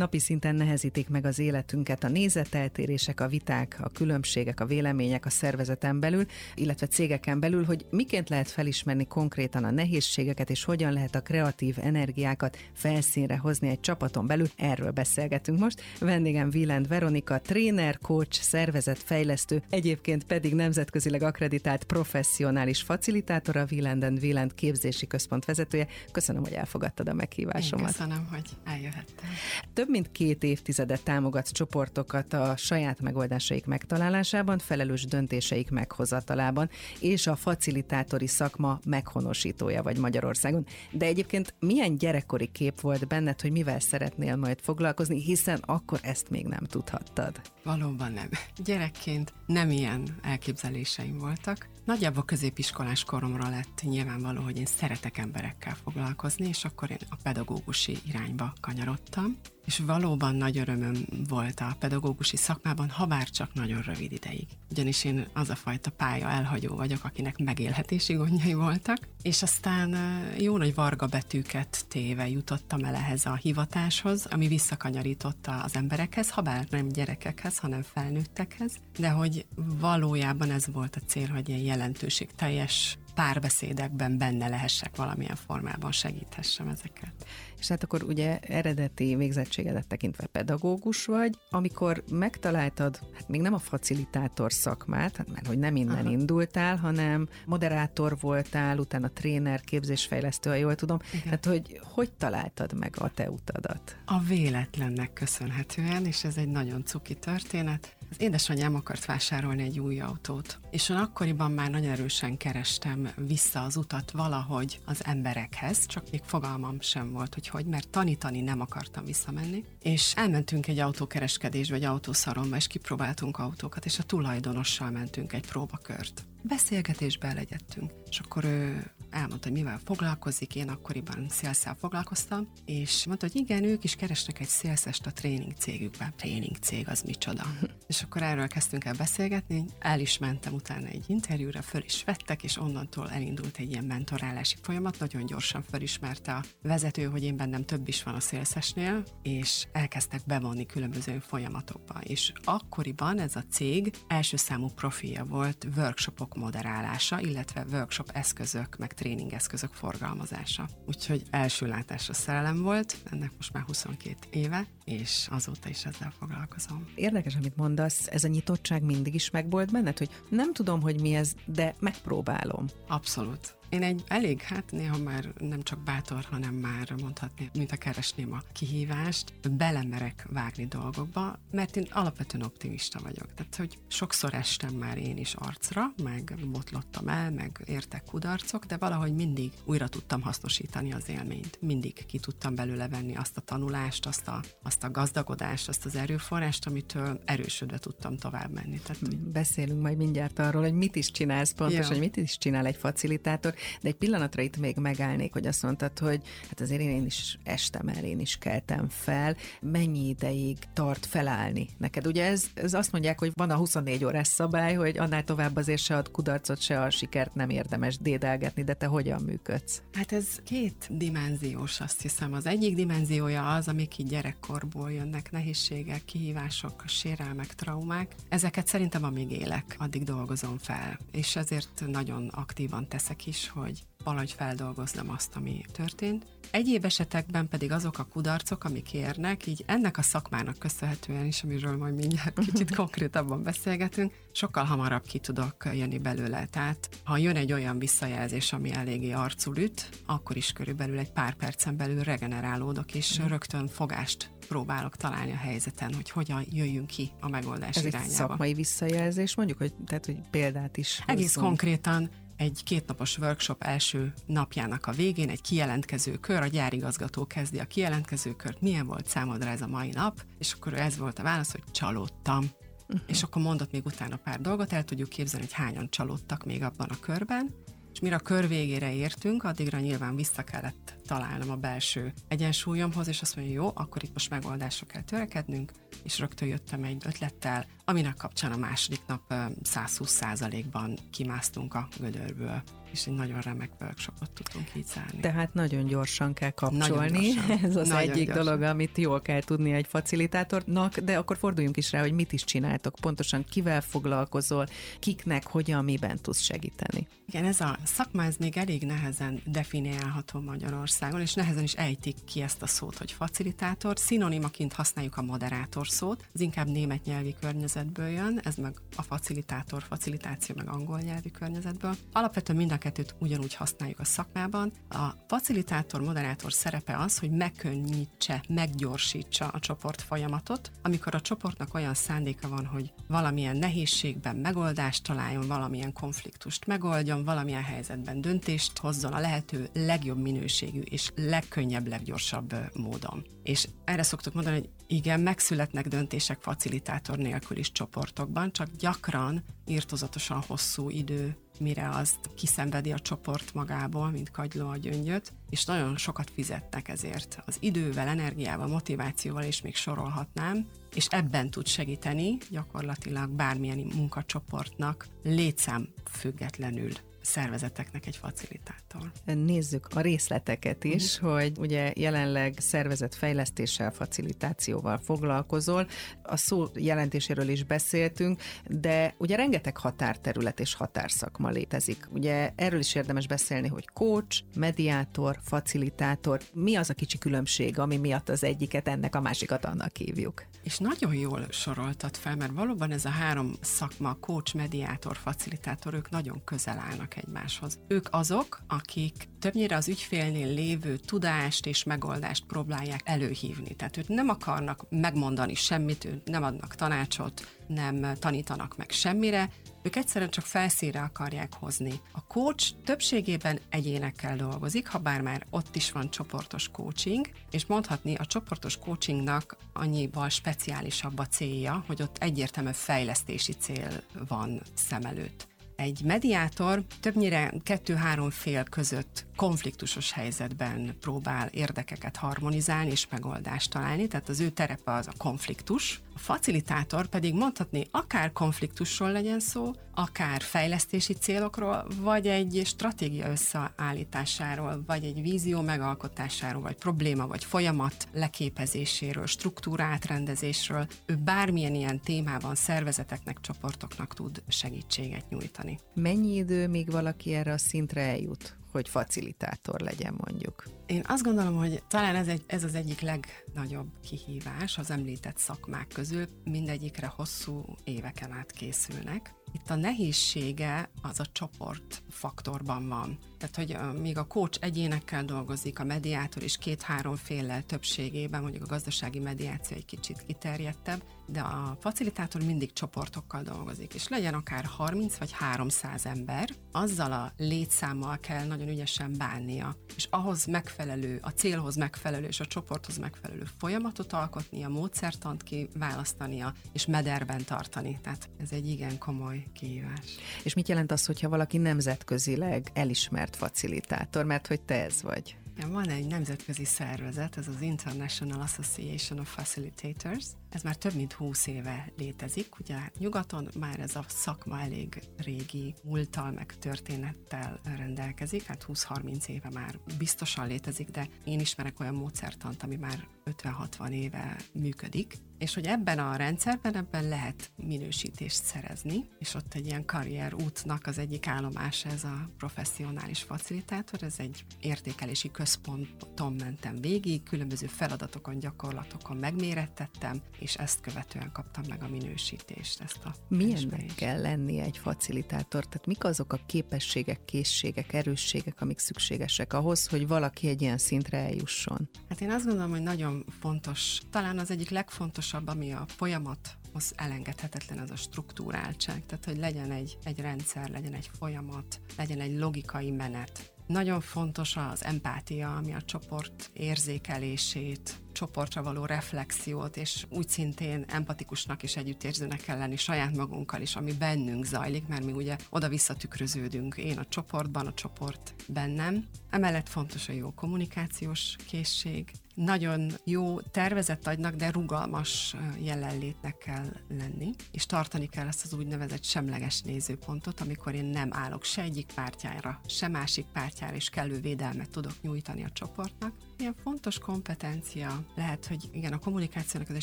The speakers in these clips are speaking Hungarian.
Napi szinten nehezítik meg az életünket a nézeteltérések, a viták, a különbségek, a vélemények a szervezeten belül, illetve cégeken belül, hogy miként lehet felismerni konkrétan a nehézségeket, és hogyan lehet a kreatív energiákat felszínre hozni egy csapaton belül. Erről beszélgetünk most. Vendégem Vilend Veronika, tréner, coach, szervezetfejlesztő, egyébként pedig nemzetközileg akreditált professzionális facilitátora, Vilend Vilend képzési központ vezetője. Köszönöm, hogy elfogadtad a meghívásomat. Én köszönöm, hogy eljöhettem. Több mint két évtizedet támogat csoportokat a saját megoldásaik megtalálásában, felelős döntéseik meghozatalában, és a facilitátori szakma meghonosítója vagy Magyarországon. De egyébként milyen gyerekkori kép volt benned, hogy mivel szeretnél majd foglalkozni, hiszen akkor ezt még nem tudhattad? Valóban nem. Gyerekként nem ilyen elképzeléseim voltak. Nagyjából középiskolás koromra lett nyilvánvaló, hogy én szeretek emberekkel foglalkozni, és akkor én a pedagógusi irányba kanyarodtam és valóban nagy örömöm volt a pedagógusi szakmában, ha bár csak nagyon rövid ideig. Ugyanis én az a fajta pálya elhagyó vagyok, akinek megélhetési gondjai voltak, és aztán jó nagy varga betűket téve jutottam el ehhez a hivatáshoz, ami visszakanyarította az emberekhez, ha bár nem gyerekekhez, hanem felnőttekhez, de hogy valójában ez volt a cél, hogy ilyen jelentőség teljes párbeszédekben benne lehessek valamilyen formában, segíthessem ezeket. És hát akkor ugye eredeti végzettségedet tekintve pedagógus vagy, amikor megtaláltad, hát még nem a facilitátor szakmát, hát mert hogy nem innen Aha. indultál, hanem moderátor voltál, utána tréner, képzésfejlesztő, ha jól tudom. Igen. Hát hogy hogy találtad meg a te utadat? A véletlennek köszönhetően, és ez egy nagyon cuki történet. Az édesanyám akart vásárolni egy új autót, és én akkoriban már nagyon erősen kerestem vissza az utat valahogy az emberekhez, csak még fogalmam sem volt, hogy hogy, mert tanítani nem akartam visszamenni. És elmentünk egy autókereskedésbe, egy autószaromba, és kipróbáltunk autókat, és a tulajdonossal mentünk egy próbakört beszélgetésbe elegyedtünk, és akkor ő elmondta, hogy mivel foglalkozik, én akkoriban szélszel foglalkoztam, és mondta, hogy igen, ők is keresnek egy szélszest a tréning cégükbe. Tréning cég az micsoda. és akkor erről kezdtünk el beszélgetni, el is mentem utána egy interjúra, föl is vettek, és onnantól elindult egy ilyen mentorálási folyamat, nagyon gyorsan felismerte a vezető, hogy én bennem több is van a szélszesnél, és elkezdtek bevonni különböző folyamatokba. És akkoriban ez a cég első számú profilja volt workshopok moderálása, illetve workshop eszközök, meg tréning eszközök forgalmazása. Úgyhogy első látásra szerelem volt, ennek most már 22 éve, és azóta is ezzel foglalkozom. Érdekes, amit mondasz, ez a nyitottság mindig is megvolt benned, hogy nem tudom, hogy mi ez, de megpróbálom. Abszolút. Én egy elég, hát néha már nem csak bátor, hanem már mondhatni, mint a keresném a kihívást, belemerek vágni dolgokba, mert én alapvetően optimista vagyok. Tehát, hogy sokszor estem már én is arcra, meg botlottam el, meg értek kudarcok, de valahogy mindig újra tudtam hasznosítani az élményt. Mindig ki tudtam belőle venni azt a tanulást, azt a, azt a gazdagodást, azt az erőforrást, amitől erősödve tudtam tovább menni. Tehát, Beszélünk majd mindjárt arról, hogy mit is csinálsz pontosan, hogy mit is csinál egy facilitátor, de egy pillanatra itt még megállnék, hogy azt mondtad, hogy hát azért én is estem el, én is keltem fel. Mennyi ideig tart felállni neked? Ugye ez, ez azt mondják, hogy van a 24 órás szabály, hogy annál tovább azért se ad kudarcot, se a sikert nem érdemes dédelgetni, de te hogyan működsz? Hát ez két dimenziós, azt hiszem. Az egyik dimenziója az, amik így gyerekkorból jönnek, nehézségek, kihívások, sérelmek, traumák. Ezeket szerintem amíg élek, addig dolgozom fel. És ezért nagyon aktívan teszek is, hogy valahogy feldolgoznom azt, ami történt. Egyéb esetekben pedig azok a kudarcok, amik érnek, így ennek a szakmának köszönhetően is, amiről majd mindjárt kicsit konkrétabban beszélgetünk, sokkal hamarabb ki tudok jönni belőle. Tehát ha jön egy olyan visszajelzés, ami eléggé arcul üt, akkor is körülbelül egy pár percen belül regenerálódok, és mm. rögtön fogást próbálok találni a helyzeten, hogy hogyan jöjjünk ki a megoldás Ez irányába. egy szakmai visszajelzés, mondjuk, hogy, tehát, hogy példát is Egész hozzunk. konkrétan egy kétnapos workshop első napjának a végén egy kijelentkező kör, a gyárigazgató kezdi a kijelentkező kört, milyen volt számodra ez a mai nap, és akkor ez volt a válasz, hogy csalódtam. Uh-huh. És akkor mondott még utána pár dolgot, el tudjuk képzelni, hogy hányan csalódtak még abban a körben, és mire a kör végére értünk, addigra nyilván vissza kellett találnom a belső egyensúlyomhoz, és azt mondja, jó, akkor itt most megoldásra kell törekednünk, és rögtön jöttem egy ötlettel, aminek kapcsán a második nap 120%-ban kimásztunk a gödörből és egy nagyon remek workshopot tudtunk így zárni. Tehát nagyon gyorsan kell kapcsolni. Gyorsan. Ez az nagyon egyik gyorsan. dolog, amit jól kell tudni egy facilitátornak, de akkor forduljunk is rá, hogy mit is csináltok, pontosan kivel foglalkozol, kiknek, hogyan, miben tudsz segíteni. Igen, ez a szakma ez még elég nehezen definiálható Magyarországon, és nehezen is ejtik ki ezt a szót, hogy facilitátor. Szinonimaként használjuk a moderátor szót, ez inkább német nyelvi környezetből jön, ez meg a facilitátor, facilitáció meg angol nyelvi környezetből. Alapvetően mind a kettőt ugyanúgy használjuk a szakmában. A facilitátor, moderátor szerepe az, hogy megkönnyítse, meggyorsítsa a csoport folyamatot, amikor a csoportnak olyan szándéka van, hogy valamilyen nehézségben megoldást találjon, valamilyen konfliktust megoldjon, valamilyen helyzetben döntést hozzon a lehető legjobb minőségű és legkönnyebb, leggyorsabb módon. És erre szoktuk mondani, hogy igen, megszületnek döntések facilitátor nélkül is csoportokban, csak gyakran írtozatosan hosszú idő mire azt kiszenvedi a csoport magából, mint kagyló a gyöngyöt, és nagyon sokat fizetnek ezért. Az idővel, energiával, motivációval is még sorolhatnám, és ebben tud segíteni gyakorlatilag bármilyen munkacsoportnak létszám függetlenül szervezeteknek egy facilitátor. Nézzük a részleteket is, Mhm. hogy ugye jelenleg szervezetfejlesztéssel, facilitációval foglalkozol. A szó jelentéséről is beszéltünk, de ugye rengeteg határterület és határszakma létezik. Ugye erről is érdemes beszélni, hogy coach, mediátor, facilitátor. Mi az a kicsi különbség, ami miatt az egyiket ennek, a másikat annak hívjuk? És nagyon jól soroltad fel, mert valóban ez a három szakma, coach, mediátor, facilitátor, ők nagyon közel állnak egymáshoz. Ők azok, akik többnyire az ügyfélnél lévő tudást és megoldást próbálják előhívni. Tehát ők nem akarnak megmondani semmit, ők nem adnak tanácsot, nem tanítanak meg semmire, ők egyszerűen csak felszínre akarják hozni. A coach többségében egyénekkel dolgozik, ha bár már ott is van csoportos coaching, és mondhatni a csoportos coachingnak annyival speciálisabb a célja, hogy ott egyértelmű fejlesztési cél van szem előtt. Egy mediátor többnyire kettő-három fél között konfliktusos helyzetben próbál érdekeket harmonizálni és megoldást találni, tehát az ő terepe az a konfliktus. A facilitátor pedig mondhatni akár konfliktusról legyen szó, akár fejlesztési célokról, vagy egy stratégia összeállításáról, vagy egy vízió megalkotásáról, vagy probléma, vagy folyamat leképezéséről, struktúra átrendezésről. Ő bármilyen ilyen témában szervezeteknek, csoportoknak tud segítséget nyújtani. Mennyi idő, míg valaki erre a szintre eljut, hogy facilitátor legyen mondjuk? Én azt gondolom, hogy talán ez, egy, ez az egyik legnagyobb kihívás az említett szakmák közül. Mindegyikre hosszú éveken át készülnek. Itt a nehézsége az a csoport faktorban van. Tehát, hogy míg a coach egyénekkel dolgozik, a mediátor is két-három féllel többségében, mondjuk a gazdasági mediáció egy kicsit kiterjedtebb, de a facilitátor mindig csoportokkal dolgozik, és legyen akár 30 vagy 300 ember, azzal a létszámmal kell nagyon ügyesen bánnia, és ahhoz megfelelő, a célhoz megfelelő és a csoporthoz megfelelő folyamatot alkotnia, módszertant kiválasztania, és mederben tartani. Tehát ez egy igen komoly kihívás. És mit jelent az, hogyha valaki nemzetközileg elismert facilitátor, mert hogy te ez vagy? Van egy nemzetközi szervezet, ez az International Association of Facilitators. Ez már több mint 20 éve létezik. Ugye hát nyugaton már ez a szakma elég régi múltal, meg történettel rendelkezik, hát 20-30 éve már biztosan létezik, de én ismerek olyan módszertant, ami már 50-60 éve működik, és hogy ebben a rendszerben ebben lehet minősítést szerezni, és ott egy ilyen karrier útnak az egyik állomása ez a professzionális facilitátor, ez egy értékelési központon mentem végig, különböző feladatokon, gyakorlatokon megmérettettem, és ezt követően kaptam meg a minősítést, ezt a Milyennek kell lennie egy facilitátor? Tehát mik azok a képességek, készségek, erősségek, amik szükségesek ahhoz, hogy valaki egy ilyen szintre eljusson? Hát én azt gondolom, hogy nagyon fontos, talán az egyik legfontosabb, ami a folyamat az elengedhetetlen az a struktúráltság, tehát hogy legyen egy, egy rendszer, legyen egy folyamat, legyen egy logikai menet. Nagyon fontos az empátia, ami a csoport érzékelését, csoportra való reflexiót, és úgy szintén empatikusnak és együttérzőnek kell lenni saját magunkkal is, ami bennünk zajlik, mert mi ugye oda-vissza tükröződünk. Én a csoportban, a csoport bennem. Emellett fontos a jó kommunikációs készség, nagyon jó tervezett agynak, de rugalmas jelenlétnek kell lenni, és tartani kell ezt az úgynevezett semleges nézőpontot, amikor én nem állok se egyik pártjára, se másik pártjára, és kellő védelmet tudok nyújtani a csoportnak. Ilyen fontos kompetencia lehet, hogy igen, a kommunikációnak ez egy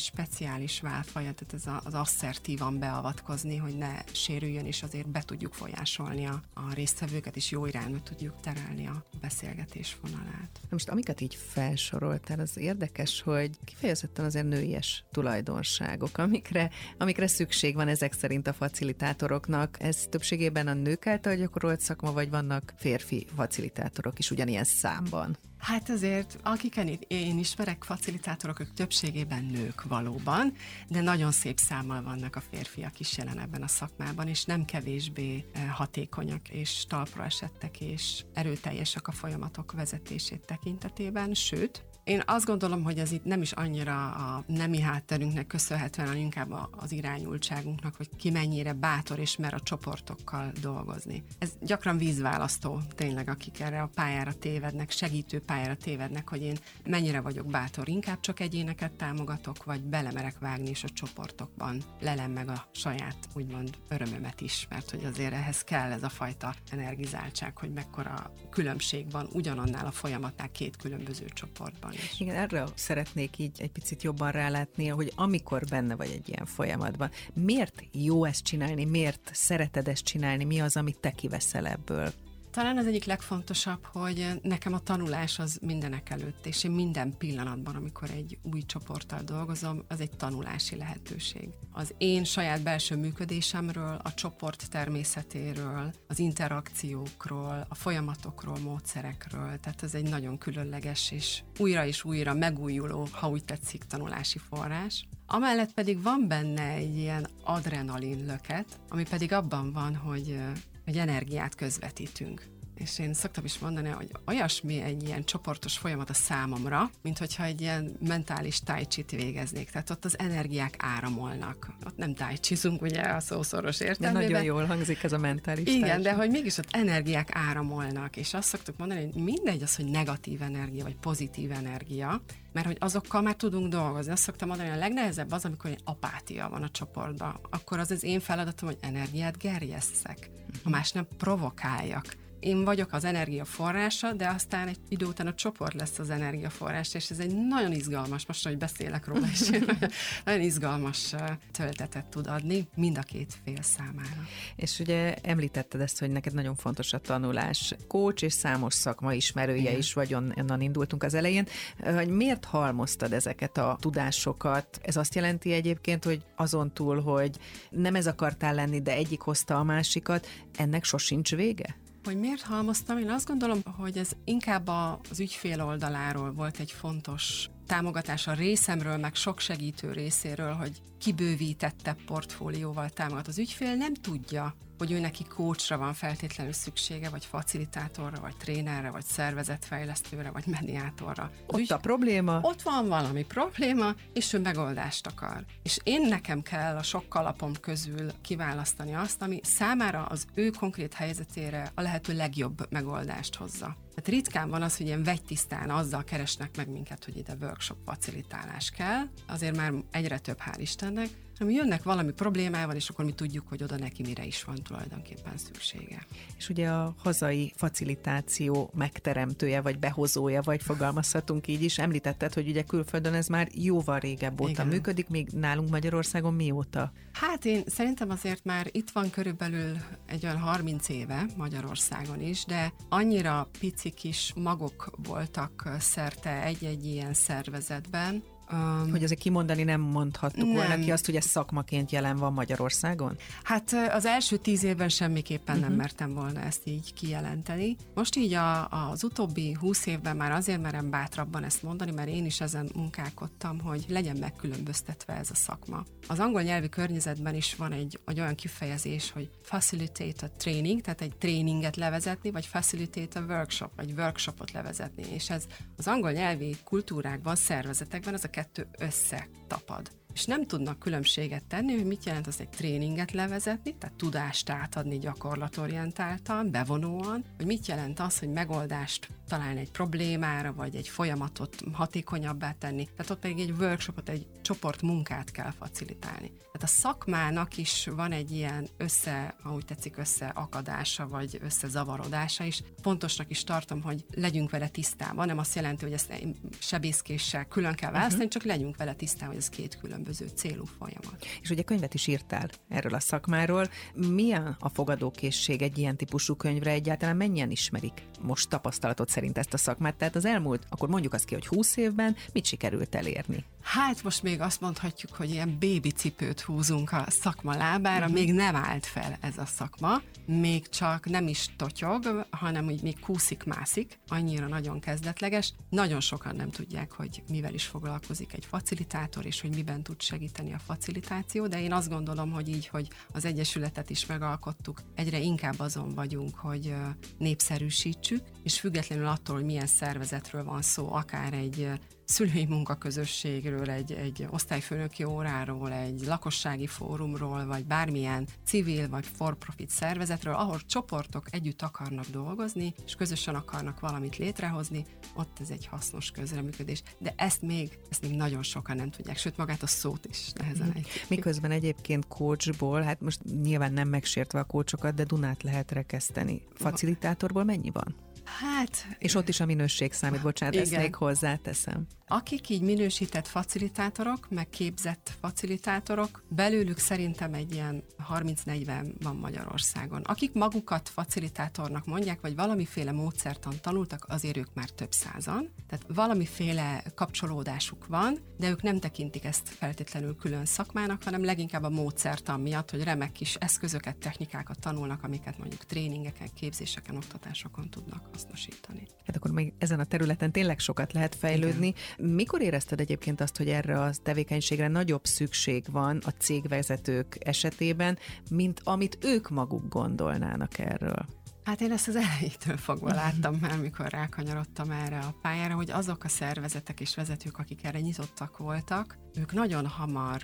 speciális válfaja, tehát ez az asszertívan beavatkozni, hogy ne sérüljön, és azért be tudjuk folyásolni a, a résztvevőket, és jó irányba tudjuk terelni a beszélgetés vonalát. Most amiket így felsoroltál, az érdekes, hogy kifejezetten azért nőies tulajdonságok, amikre, amikre szükség van ezek szerint a facilitátoroknak. Ez többségében a nők által gyakorolt szakma, vagy vannak férfi facilitátorok is ugyanilyen számban? Hát azért, akiken én ismerek, facilitátorok, ők többségében nők valóban, de nagyon szép számmal vannak a férfiak is jelen ebben a szakmában, és nem kevésbé eh, hatékonyak és talpra esettek, és erőteljesek a folyamatok vezetését tekintetében, sőt, én azt gondolom, hogy ez itt nem is annyira a nemi hátterünknek köszönhetően, hanem inkább az irányultságunknak, hogy ki mennyire bátor és mer a csoportokkal dolgozni. Ez gyakran vízválasztó, tényleg, akik erre a pályára tévednek, segítő pályára tévednek, hogy én mennyire vagyok bátor, inkább csak egyéneket támogatok, vagy belemerek vágni, és a csoportokban lelem meg a saját, úgymond örömömet is, mert hogy azért ehhez kell ez a fajta energizáltság, hogy mekkora különbség van ugyanannál a folyamatnál két különböző csoportban is. Igen, erre szeretnék így egy picit jobban rálátni, hogy amikor benne vagy egy ilyen folyamatban, miért jó ezt csinálni, miért szereted ezt csinálni, mi az, amit te kiveszel ebből? Talán az egyik legfontosabb, hogy nekem a tanulás az mindenek előtt, és én minden pillanatban, amikor egy új csoporttal dolgozom, az egy tanulási lehetőség. Az én saját belső működésemről, a csoport természetéről, az interakciókról, a folyamatokról, módszerekről, tehát ez egy nagyon különleges és újra és újra megújuló, ha úgy tetszik, tanulási forrás. Amellett pedig van benne egy ilyen adrenalin löket, ami pedig abban van, hogy hogy energiát közvetítünk. És én szoktam is mondani, hogy olyasmi egy ilyen csoportos folyamat a számomra, mint hogyha egy ilyen mentális tájcsit végeznék. Tehát ott az energiák áramolnak. Ott nem tájcsizunk, ugye a szószoros értelmében. De nagyon jól hangzik ez a mentális Igen, tájcsi. de hogy mégis ott energiák áramolnak, és azt szoktuk mondani, hogy mindegy az, hogy negatív energia, vagy pozitív energia, mert hogy azokkal már tudunk dolgozni. Azt szoktam mondani, hogy a legnehezebb az, amikor egy apátia van a csoportban. Akkor az az én feladatom, hogy energiát gerjesszek, ha más nem provokáljak én vagyok az energiaforrása, de aztán egy idő után a csoport lesz az energiaforrás, és ez egy nagyon izgalmas, most, hogy beszélek róla is, nagyon izgalmas töltetet tud adni mind a két fél számára. És ugye említetted ezt, hogy neked nagyon fontos a tanulás. Kócs és számos szakma ismerője Igen. is vagy, onnan indultunk az elején. Hogy miért halmoztad ezeket a tudásokat? Ez azt jelenti egyébként, hogy azon túl, hogy nem ez akartál lenni, de egyik hozta a másikat, ennek sosincs vége? Hogy miért halmoztam? Én azt gondolom, hogy ez inkább az ügyfél oldaláról volt egy fontos támogatás a részemről, meg sok segítő részéről, hogy kibővítettebb portfólióval támogat. Az ügyfél nem tudja, hogy ő neki kócsra van feltétlenül szüksége, vagy facilitátorra, vagy trénerre, vagy szervezetfejlesztőre, vagy mediátorra. Ott Úgy, a probléma? Ott van valami probléma, és ő megoldást akar. És én nekem kell a sok kalapom közül kiválasztani azt, ami számára az ő konkrét helyzetére a lehető legjobb megoldást hozza. Tehát ritkán van az, hogy ilyen vegytisztán azzal keresnek meg minket, hogy ide workshop facilitálás kell. Azért már egyre több, hál' Istennek hanem jönnek valami problémával, és akkor mi tudjuk, hogy oda neki mire is van tulajdonképpen szüksége. És ugye a hazai facilitáció megteremtője, vagy behozója, vagy fogalmazhatunk így is, említetted, hogy ugye külföldön ez már jóval régebb óta Igen. működik, még nálunk Magyarországon mióta? Hát én szerintem azért már itt van körülbelül egy olyan 30 éve Magyarországon is, de annyira pici kis magok voltak szerte egy-egy ilyen szervezetben, Um, hogy azért kimondani nem mondhattuk nem. volna ki azt, hogy ez szakmaként jelen van Magyarországon? Hát az első tíz évben semmiképpen uh-huh. nem mhm. mertem volna ezt így kijelenteni. Most így a, az utóbbi húsz évben már azért merem bátrabban ezt mondani, mert én is ezen munkálkodtam, hogy legyen megkülönböztetve ez a szakma. Az angol nyelvi környezetben is van egy, egy olyan kifejezés, hogy facilitate a training, tehát egy tréninget levezetni, vagy facilitate a workshop, vagy workshopot levezetni. És ez az angol nyelvi kultúrákban, szervezetekben ez a kettő összetapad. És nem tudnak különbséget tenni, hogy mit jelent az egy tréninget levezetni, tehát tudást átadni gyakorlatorientáltan, bevonóan, hogy mit jelent az, hogy megoldást találni egy problémára, vagy egy folyamatot hatékonyabbá tenni. Tehát ott pedig egy workshopot, egy csoport munkát kell facilitálni. Tehát a szakmának is van egy ilyen össze, ahogy tetszik, összeakadása, vagy összezavarodása is. Fontosnak is tartom, hogy legyünk vele tisztában. Nem azt jelenti, hogy ezt sebészkéssel külön kell választani, uh-huh. csak legyünk vele tisztában, hogy ez két különböző célú folyamat. És ugye könyvet is írtál erről a szakmáról. Milyen a fogadókészség egy ilyen típusú könyvre egyáltalán? Mennyien ismerik most tapasztalatot szerint ezt a szakmát? Tehát az elmúlt, akkor mondjuk azt ki, hogy 20 évben mit sikerült elérni? Hát most még azt mondhatjuk, hogy ilyen bébi cipőt húzunk a szakma lábára, uh-huh. még nem állt fel ez a szakma, még csak nem is totyog, hanem úgy még kúszik-mászik, annyira nagyon kezdetleges. Nagyon sokan nem tudják, hogy mivel is foglalkozik egy facilitátor, és hogy miben tud segíteni a facilitáció, de én azt gondolom, hogy így, hogy az Egyesületet is megalkottuk, egyre inkább azon vagyunk, hogy népszerűsítsük, és függetlenül attól, hogy milyen szervezetről van szó, akár egy szülői munkaközösségről, egy, egy osztályfőnöki óráról, egy lakossági fórumról, vagy bármilyen civil vagy for-profit szervezetről, ahol csoportok együtt akarnak dolgozni, és közösen akarnak valamit létrehozni, ott ez egy hasznos közreműködés. De ezt még, ezt még nagyon sokan nem tudják, sőt magát a szót is nehezen egy. Miközben egyébként coachból, hát most nyilván nem megsértve a coachokat, de Dunát lehet rekeszteni. Facilitátorból mennyi van? Hát... És ott is a minőség számít, bocsánat, igen. ezt még hozzáteszem. Akik így minősített facilitátorok, meg képzett facilitátorok, belőlük szerintem egy ilyen 30-40 van Magyarországon. Akik magukat facilitátornak mondják, vagy valamiféle módszertan tanultak, azért ők már több százan. Tehát valamiféle kapcsolódásuk van, de ők nem tekintik ezt feltétlenül külön szakmának, hanem leginkább a módszertan miatt, hogy remek kis eszközöket, technikákat tanulnak, amiket mondjuk tréningeken, képzéseken, oktatásokon tudnak hasznosítani. Hát akkor még ezen a területen tényleg sokat lehet fejlődni. Igen. Mikor érezted egyébként azt, hogy erre a tevékenységre nagyobb szükség van a cégvezetők esetében, mint amit ők maguk gondolnának erről? Hát én ezt az elejétől fogva láttam már, mikor rákanyarodtam erre a pályára, hogy azok a szervezetek és vezetők, akik erre nyitottak voltak, ők nagyon hamar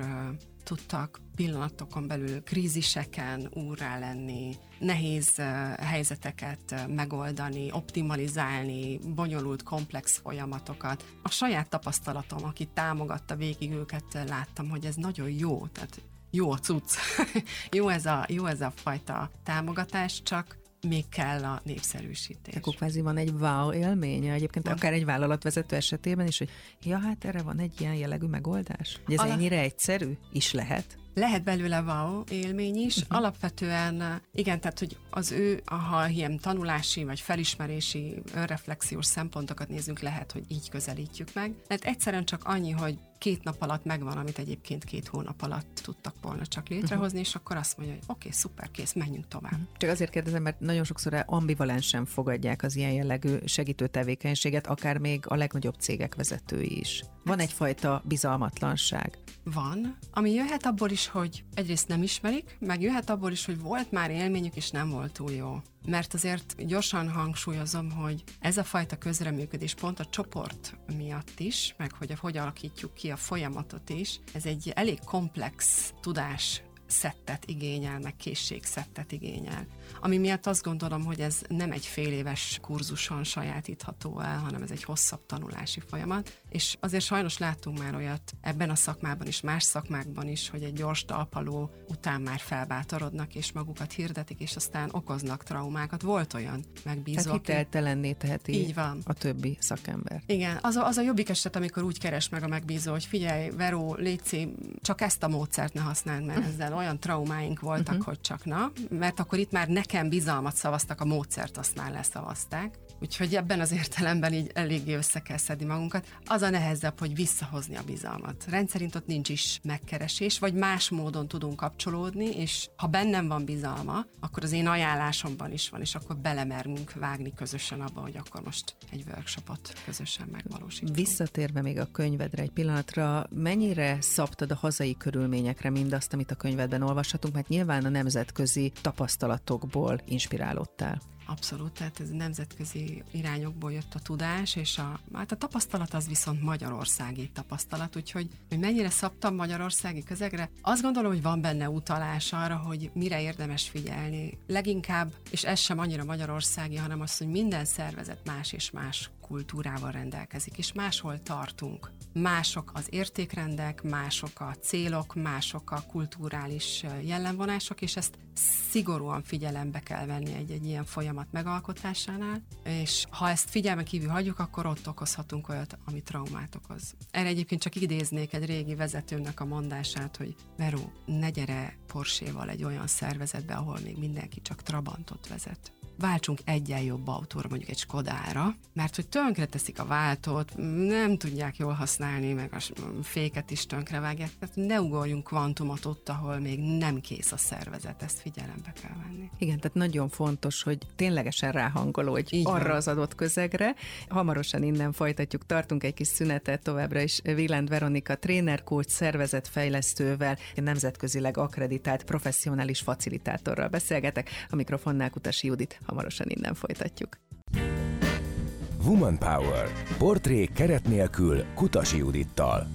tudtak pillanatokon belül kríziseken úrrá lenni, nehéz helyzeteket megoldani, optimalizálni, bonyolult, komplex folyamatokat. A saját tapasztalatom, aki támogatta végig őket, láttam, hogy ez nagyon jó, tehát jó a cucc, jó, ez a, jó ez a fajta támogatás, csak még kell a népszerűsítés. Akkor kvázi van egy wow élménye, egyébként van. akár egy vállalatvezető esetében is, hogy ja, hát erre van egy ilyen jellegű megoldás. Hogy ez Ala... ennyire egyszerű is lehet? Lehet belőle wow élmény is. Uh-huh. Alapvetően igen, tehát hogy az ő, ha ilyen tanulási vagy felismerési, önreflexiós szempontokat nézzünk, lehet, hogy így közelítjük meg. Tehát egyszerűen csak annyi, hogy két nap alatt megvan, amit egyébként két hónap alatt tudtak volna csak létrehozni, uh-huh. és akkor azt mondja, hogy oké, okay, szuper, kész, menjünk tovább. Uh-huh. Csak azért kérdezem, mert nagyon sokszor ambivalensen fogadják az ilyen jellegű segítő tevékenységet, akár még a legnagyobb cégek vezetői is. Van egyfajta bizalmatlanság. Van, ami jöhet abból is, hogy egyrészt nem ismerik, meg jöhet abból is, hogy volt már élményük, és nem volt túl jó. Mert azért gyorsan hangsúlyozom, hogy ez a fajta közreműködés pont a csoport miatt is, meg hogy hogy alakítjuk ki a folyamatot is, ez egy elég komplex tudás szettet igényel, meg készségszettet igényel. Ami miatt azt gondolom, hogy ez nem egy fél éves kurzuson sajátítható el, hanem ez egy hosszabb tanulási folyamat, és azért sajnos láttunk már olyat ebben a szakmában is, más szakmákban is, hogy egy gyors talpaló után már felbátorodnak, és magukat hirdetik, és aztán okoznak traumákat. Volt olyan megbízó. Tehát hiteltelenné teheti Így van. a többi szakember. Igen, az a, az a jobbik eset, amikor úgy keres meg a megbízó, hogy figyelj, Veró, Léci, csak ezt a módszert ne használd, mert ezzel olyan traumáink voltak, uh-huh. hogy csak na, mert akkor itt már nekem bizalmat szavaztak, a módszert azt már leszavazták. Úgyhogy ebben az értelemben így eléggé össze kell szedni magunkat. Az a nehezebb, hogy visszahozni a bizalmat. Rendszerint ott nincs is megkeresés, vagy más módon tudunk kapcsolódni, és ha bennem van bizalma, akkor az én ajánlásomban is van, és akkor belemerünk vágni közösen abba, hogy akkor most egy workshopot közösen megvalósítunk. Visszatérve még a könyvedre egy pillanatra, mennyire szabtad a hazai körülményekre mindazt, amit a könyvedben olvashatunk, mert nyilván a nemzetközi tapasztalatokból inspirálódtál. Abszolút, tehát ez nemzetközi irányokból jött a tudás, és a, hát a tapasztalat az viszont magyarországi tapasztalat, úgyhogy hogy mennyire szabtam magyarországi közegre, azt gondolom, hogy van benne utalás arra, hogy mire érdemes figyelni. Leginkább, és ez sem annyira magyarországi, hanem az, hogy minden szervezet más és más kultúrával rendelkezik, és máshol tartunk. Mások az értékrendek, mások a célok, mások a kulturális jellemvonások, és ezt szigorúan figyelembe kell venni egy-egy ilyen folyamat megalkotásánál, és ha ezt figyelmen kívül hagyjuk, akkor ott okozhatunk olyat, ami traumát okoz. Erre egyébként csak idéznék egy régi vezetőnek a mondását, hogy Veró, ne gyere Porséval egy olyan szervezetbe, ahol még mindenki csak Trabantot vezet váltsunk egyen jobb autóra, mondjuk egy Skodára, mert hogy tönkre teszik a váltót, nem tudják jól használni, meg a féket is tönkre vágják, tehát ne ugorjunk kvantumot ott, ahol még nem kész a szervezet, ezt figyelembe kell venni. Igen, tehát nagyon fontos, hogy ténylegesen ráhangolódj Így arra van. az adott közegre. Hamarosan innen folytatjuk, tartunk egy kis szünetet továbbra is. Vilent Veronika, trénerkócs, szervezetfejlesztővel, nemzetközileg akreditált professzionális facilitátorral beszélgetek. A mikrofonnál Kutasi Judit. Hamarosan innen folytatjuk. Woman Power. Portré keret nélkül Kutasi Judittal.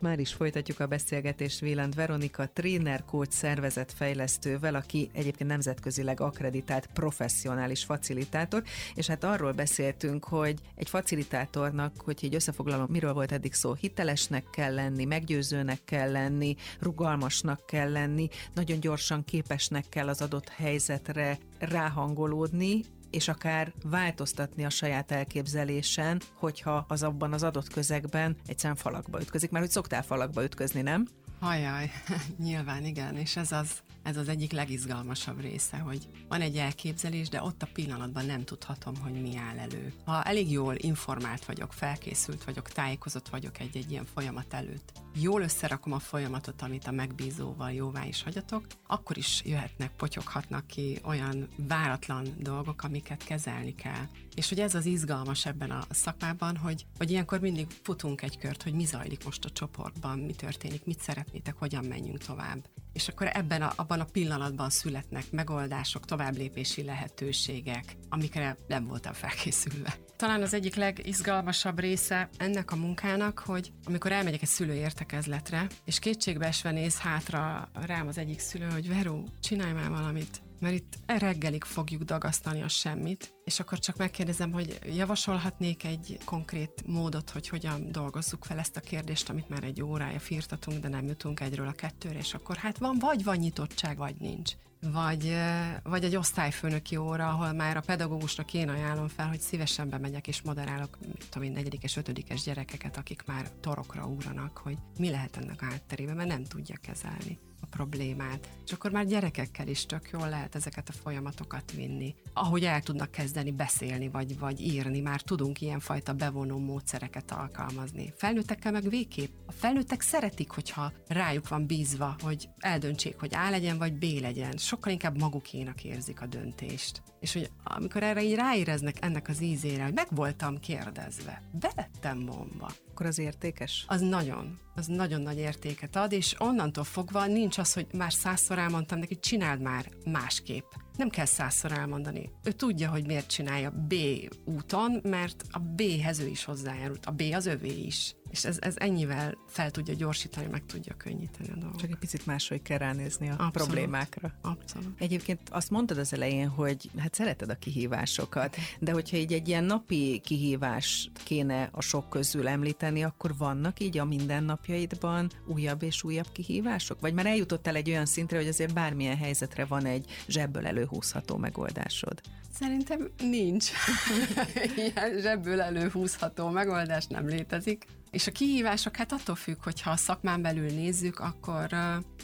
Már is folytatjuk a beszélgetést Véland Veronika, tréner, coach, szervezetfejlesztővel, aki egyébként nemzetközileg akreditált professzionális facilitátor, és hát arról beszéltünk, hogy egy facilitátornak, hogy így összefoglalom, miről volt eddig szó, hitelesnek kell lenni, meggyőzőnek kell lenni, rugalmasnak kell lenni, nagyon gyorsan képesnek kell az adott helyzetre ráhangolódni, és akár változtatni a saját elképzelésen, hogyha az abban az adott közegben egyszerűen falakba ütközik. Már hogy szoktál falakba ütközni, nem? Hajjaj, nyilván igen, és ez az, ez az egyik legizgalmasabb része, hogy van egy elképzelés, de ott a pillanatban nem tudhatom, hogy mi áll elő. Ha elég jól informált vagyok, felkészült vagyok, tájékozott vagyok egy-egy ilyen folyamat előtt, jól összerakom a folyamatot, amit a megbízóval jóvá is hagyatok, akkor is jöhetnek, potyoghatnak ki olyan váratlan dolgok, amiket kezelni kell. És hogy ez az izgalmas ebben a szakmában, hogy, hogy ilyenkor mindig futunk egy kört, hogy mi zajlik most a csoportban, mi történik, mit szeretnétek, hogyan menjünk tovább. És akkor ebben a, abban a pillanatban születnek megoldások, továbblépési lehetőségek, amikre nem voltam felkészülve. Talán az egyik legizgalmasabb része ennek a munkának, hogy amikor elmegyek egy szülő értekezletre, és kétségbeesve néz hátra rám az egyik szülő, hogy Veró, csinálj már valamit, mert itt reggelig fogjuk dagasztani a semmit, és akkor csak megkérdezem, hogy javasolhatnék egy konkrét módot, hogy hogyan dolgozzuk fel ezt a kérdést, amit már egy órája firtatunk, de nem jutunk egyről a kettőre, és akkor hát van, vagy van nyitottság, vagy nincs. Vagy, vagy egy osztályfőnöki óra, ahol már a pedagógusnak én ajánlom fel, hogy szívesen bemegyek és moderálok, mit tudom én, negyedikes, ötödikes gyerekeket, akik már torokra úranak, hogy mi lehet ennek a hátterében, mert nem tudja kezelni a problémát. És akkor már gyerekekkel is tök jól lehet ezeket a folyamatokat vinni. Ahogy el tudnak kezdeni beszélni, vagy, vagy írni, már tudunk ilyenfajta bevonó módszereket alkalmazni. Felnőttekkel meg végképp. A felnőttek szeretik, hogyha rájuk van bízva, hogy eldöntsék, hogy A legyen, vagy B legyen. Sokkal inkább magukénak érzik a döntést. És hogy amikor erre így ráéreznek ennek az ízére, hogy meg voltam kérdezve, belettem bomba. Akkor az értékes? Az nagyon az nagyon nagy értéket ad, és onnantól fogva nincs az, hogy már százszor elmondtam neki, csináld már másképp. Nem kell százszor elmondani. Ő tudja, hogy miért csinálja B úton, mert a B-hez ő is hozzájárult. A B az övé is. És ez, ez ennyivel fel tudja gyorsítani, meg tudja könnyíteni a dolgot. Csak egy picit máshogy kell ránézni a Abszolút. problémákra. Abszolút. Egyébként azt mondtad az elején, hogy hát szereted a kihívásokat, de hogyha így egy ilyen napi kihívás kéne a sok közül említeni, akkor vannak így a mindennapjaidban újabb és újabb kihívások? Vagy már eljutottál egy olyan szintre, hogy azért bármilyen helyzetre van egy zsebből előhúzható megoldásod? Szerintem nincs. Ilyen zsebből előhúzható megoldás nem létezik. És a kihívások hát attól függ, hogyha a szakmán belül nézzük, akkor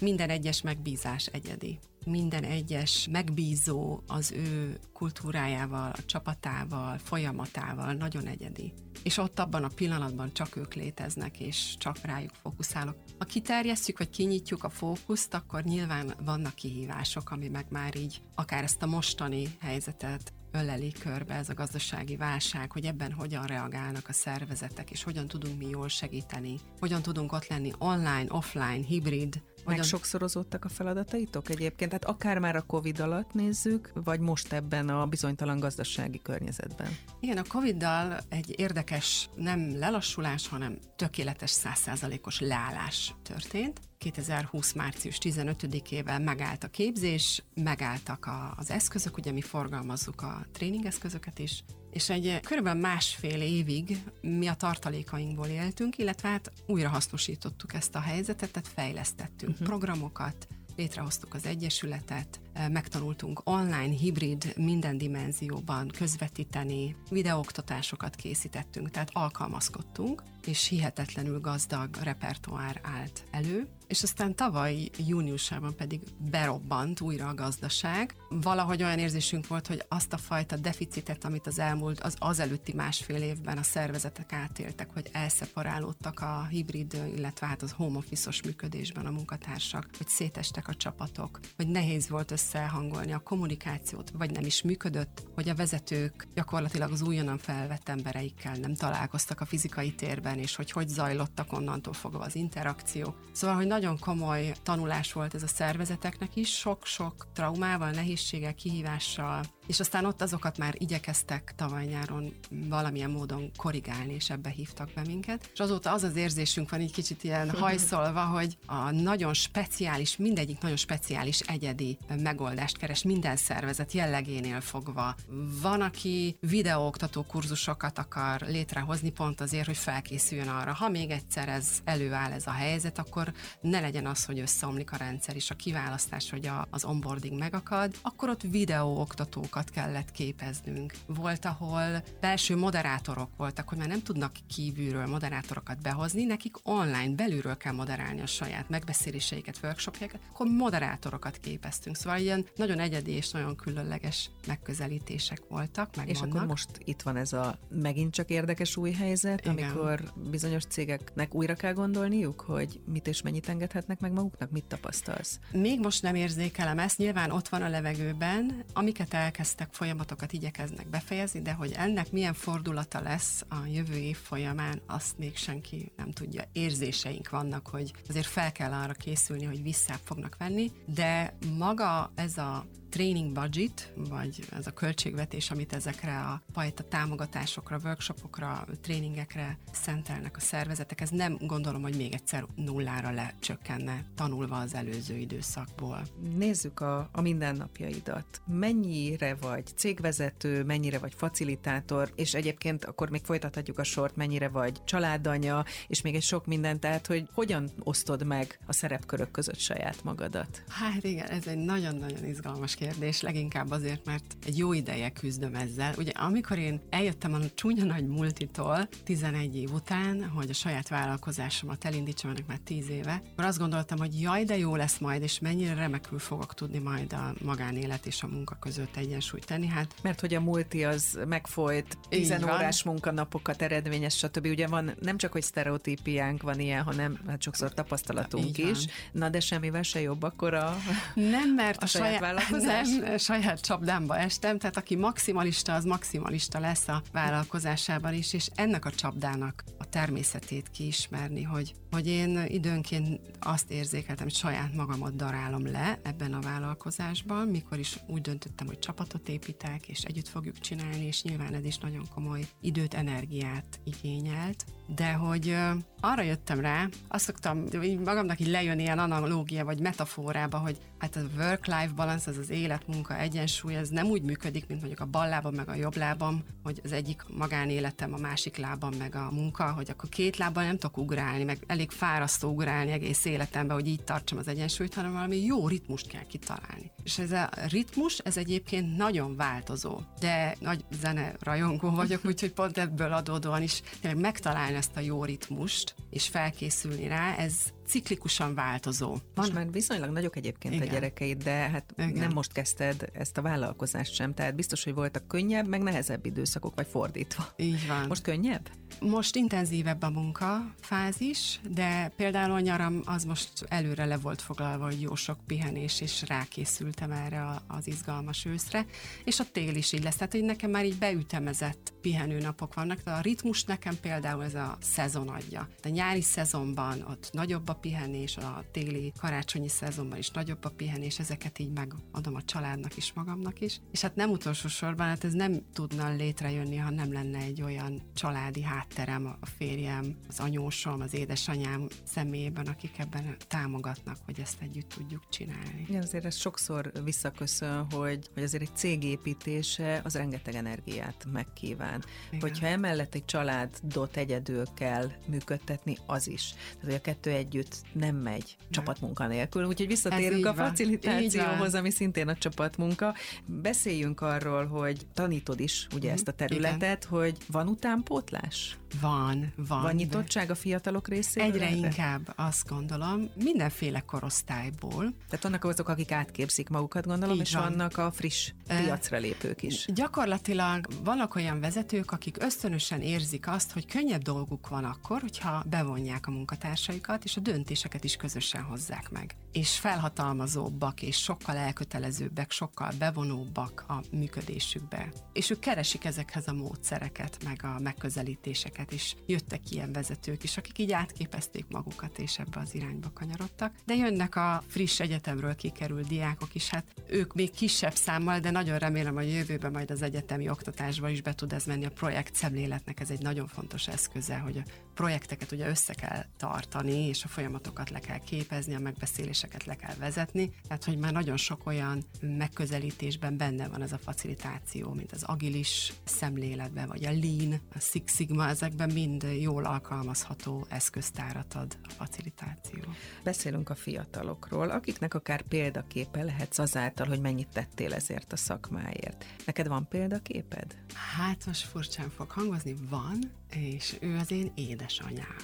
minden egyes megbízás egyedi minden egyes megbízó az ő kultúrájával, a csapatával, folyamatával nagyon egyedi. És ott abban a pillanatban csak ők léteznek, és csak rájuk fókuszálok. Ha kiterjesztjük, vagy kinyitjuk a fókuszt, akkor nyilván vannak kihívások, ami meg már így akár ezt a mostani helyzetet öleli körbe ez a gazdasági válság, hogy ebben hogyan reagálnak a szervezetek, és hogyan tudunk mi jól segíteni, hogyan tudunk ott lenni online, offline, hibrid, meg sokszorozottak a feladataitok egyébként? Tehát akár már a Covid alatt nézzük, vagy most ebben a bizonytalan gazdasági környezetben? Igen, a Covid-dal egy érdekes nem lelassulás, hanem tökéletes százszázalékos leállás történt. 2020. március 15-ével megállt a képzés, megálltak a, az eszközök, ugye mi forgalmazzuk a tréningeszközöket is, és egy körülbelül másfél évig mi a tartalékainkból éltünk, illetve hát újra hasznosítottuk ezt a helyzetet, tehát fejlesztettünk uh-huh. programokat, létrehoztuk az Egyesületet, megtanultunk online, hibrid, minden dimenzióban közvetíteni, videóoktatásokat készítettünk, tehát alkalmazkodtunk, és hihetetlenül gazdag repertoár állt elő, és aztán tavaly júniusában pedig berobbant újra a gazdaság. Valahogy olyan érzésünk volt, hogy azt a fajta deficitet, amit az elmúlt, az az előtti másfél évben a szervezetek átéltek, hogy elszeparálódtak a hibrid, illetve hát az home office-os működésben a munkatársak, hogy szétestek a csapatok, hogy nehéz volt összehangolni a kommunikációt, vagy nem is működött, hogy a vezetők gyakorlatilag az újonnan felvett embereikkel nem találkoztak a fizikai térben, és hogy hogy zajlottak onnantól fogva az interakció. Szóval, hogy nagyon komoly tanulás volt ez a szervezeteknek is, sok-sok traumával, nehézséggel, kihívással, és aztán ott azokat már igyekeztek tavaly nyáron valamilyen módon korrigálni, és ebbe hívtak be minket. És azóta az az érzésünk van így kicsit ilyen hajszolva, hogy a nagyon speciális, mindegyik nagyon speciális egyedi megoldást keres minden szervezet jellegénél fogva. Van, aki videóoktató kurzusokat akar létrehozni pont azért, hogy felkészüljön arra. Ha még egyszer ez előáll ez a helyzet, akkor ne legyen az, hogy összeomlik a rendszer, és a kiválasztás, hogy a, az onboarding megakad, akkor ott videóoktatók moderátorokat kellett képeznünk. Volt, ahol belső moderátorok voltak, hogy már nem tudnak kívülről moderátorokat behozni, nekik online, belülről kell moderálni a saját megbeszéléseiket, workshopjaikat, akkor moderátorokat képeztünk. Szóval ilyen nagyon egyedi és nagyon különleges megközelítések voltak, meg És vannak. akkor most itt van ez a megint csak érdekes új helyzet, Igen. amikor bizonyos cégeknek újra kell gondolniuk, hogy mit és mennyit engedhetnek meg maguknak, mit tapasztalsz? Még most nem érzékelem ezt, nyilván ott van a levegőben, amiket elkezd elkezdtek folyamatokat igyekeznek befejezni, de hogy ennek milyen fordulata lesz a jövő év folyamán, azt még senki nem tudja. Érzéseink vannak, hogy azért fel kell arra készülni, hogy vissza fognak venni, de maga ez a training budget, vagy ez a költségvetés, amit ezekre a fajta támogatásokra, workshopokra, tréningekre szentelnek a szervezetek, ez nem gondolom, hogy még egyszer nullára lecsökkenne, tanulva az előző időszakból. Nézzük a, a mindennapjaidat. Mennyire vagy cégvezető, mennyire vagy facilitátor, és egyébként akkor még folytathatjuk a sort, mennyire vagy családanya, és még egy sok mindent, tehát hogy hogyan osztod meg a szerepkörök között saját magadat? Hát igen, ez egy nagyon-nagyon izgalmas kérdés, leginkább azért, mert egy jó ideje küzdöm ezzel. Ugye amikor én eljöttem a csúnya nagy multitól 11 év után, hogy a saját vállalkozásomat elindítsam, ennek már 10 éve, akkor azt gondoltam, hogy jaj, de jó lesz majd, és mennyire remekül fogok tudni majd a magánélet és a munka között egyensúlyt tenni. Hát, mert hogy a multi az megfolyt, 10 órás munkanapokat eredményes, stb. Ugye van nem csak, hogy sztereotípiánk van ilyen, hanem hát sokszor tapasztalatunk is. Na de semmivel se jobb akkor a, nem, mert a, a saját, saját vállalkozás nem, saját csapdámba estem, tehát aki maximalista, az maximalista lesz a vállalkozásában is, és ennek a csapdának a természetét kiismerni, hogy, hogy én időnként azt érzékeltem, hogy saját magamat darálom le ebben a vállalkozásban, mikor is úgy döntöttem, hogy csapatot építek, és együtt fogjuk csinálni, és nyilván ez is nagyon komoly időt, energiát igényelt, de hogy arra jöttem rá, azt szoktam magamnak így lejönni ilyen analógia vagy metaforába, hogy hát a work-life balance, az az életmunka egyensúly, ez nem úgy működik, mint mondjuk a bal lábam meg a jobb lábam, hogy az egyik magánéletem, a másik lábam meg a munka, hogy akkor két lábban nem tudok ugrálni, meg elég elég fárasztó ugrálni egész életemben, hogy így tartsam az egyensúlyt, hanem valami jó ritmust kell kitalálni. És ez a ritmus, ez egyébként nagyon változó, de nagy zene rajongó vagyok, úgyhogy pont ebből adódóan is tényleg megtalálni ezt a jó ritmust, és felkészülni rá, ez ciklikusan változó. Van... Most már viszonylag nagyok egyébként Igen. a gyerekeid, de hát Igen. nem most kezdted ezt a vállalkozást sem, tehát biztos, hogy voltak könnyebb, meg nehezebb időszakok, vagy fordítva. Így van. Most könnyebb? Most intenzívebb a munka fázis, de például a nyaram az most előre le volt foglalva, hogy jó sok pihenés, és rákészültem erre az izgalmas őszre, és a tél is így lesz. Tehát, hogy nekem már így beütemezett pihenőnapok vannak, de a ritmus nekem például ez a szezon adja. A nyári szezonban ott nagyobb a pihenés, a téli karácsonyi szezonban is nagyobb a pihenés, ezeket így megadom a családnak is, magamnak is. És hát nem utolsó sorban, hát ez nem tudna létrejönni, ha nem lenne egy olyan családi hátterem, a férjem, az anyósom, az édesanyám személyében, akik ebben támogatnak, hogy ezt együtt tudjuk csinálni. Igen, azért ez sokszor visszaköszön, hogy, hogy azért egy cégépítése az rengeteg energiát megkíván. Igen. Hogyha emellett egy családot egyedül kell működtetni, az is. Tehát, hogy a kettő együtt nem megy nem. csapatmunka nélkül. Úgyhogy visszatérünk a facilitációhoz, ami szintén a csapatmunka. Beszéljünk arról, hogy tanítod is ugye mm, ezt a területet, Igen. hogy van utánpótlás? Van, van. Van nyitottság a fiatalok részéről? Egyre erre? inkább azt gondolom, mindenféle korosztályból. Tehát vannak azok, akik átképzik magukat, gondolom, Így és van. vannak a friss piacra lépők is. Gyakorlatilag vannak olyan vezetők, akik ösztönösen érzik azt, hogy könnyebb dolguk van akkor, hogyha bevonják a munkatársaikat, és a döntéseket is közösen hozzák meg. És felhatalmazóbbak, és sokkal elkötelezőbbek, sokkal bevonóbbak a működésükbe. És ők keresik ezekhez a módszereket, meg a megközelítéseket, és jöttek ilyen vezetők is, akik így átképezték magukat, és ebbe az irányba kanyarodtak. De jönnek a friss egyetemről kikerült diákok is, hát ők még kisebb számmal, de nagyon remélem, hogy jövőben majd az egyetemi oktatásba is be tud ez menni. A projekt szemléletnek ez egy nagyon fontos eszköze, hogy projekteket ugye össze kell tartani, és a folyamatokat le kell képezni, a megbeszéléseket le kell vezetni. Tehát, hogy már nagyon sok olyan megközelítésben benne van ez a facilitáció, mint az agilis szemléletben, vagy a lean, a Six Sigma, ezekben mind jól alkalmazható eszköztárat ad a facilitáció. Beszélünk a fiatalokról, akiknek akár példaképe lehetsz azáltal, hogy mennyit tettél ezért a szakmáért. Neked van példaképed? Hát most furcsán fog hangozni, van, és ő az én édesanyám.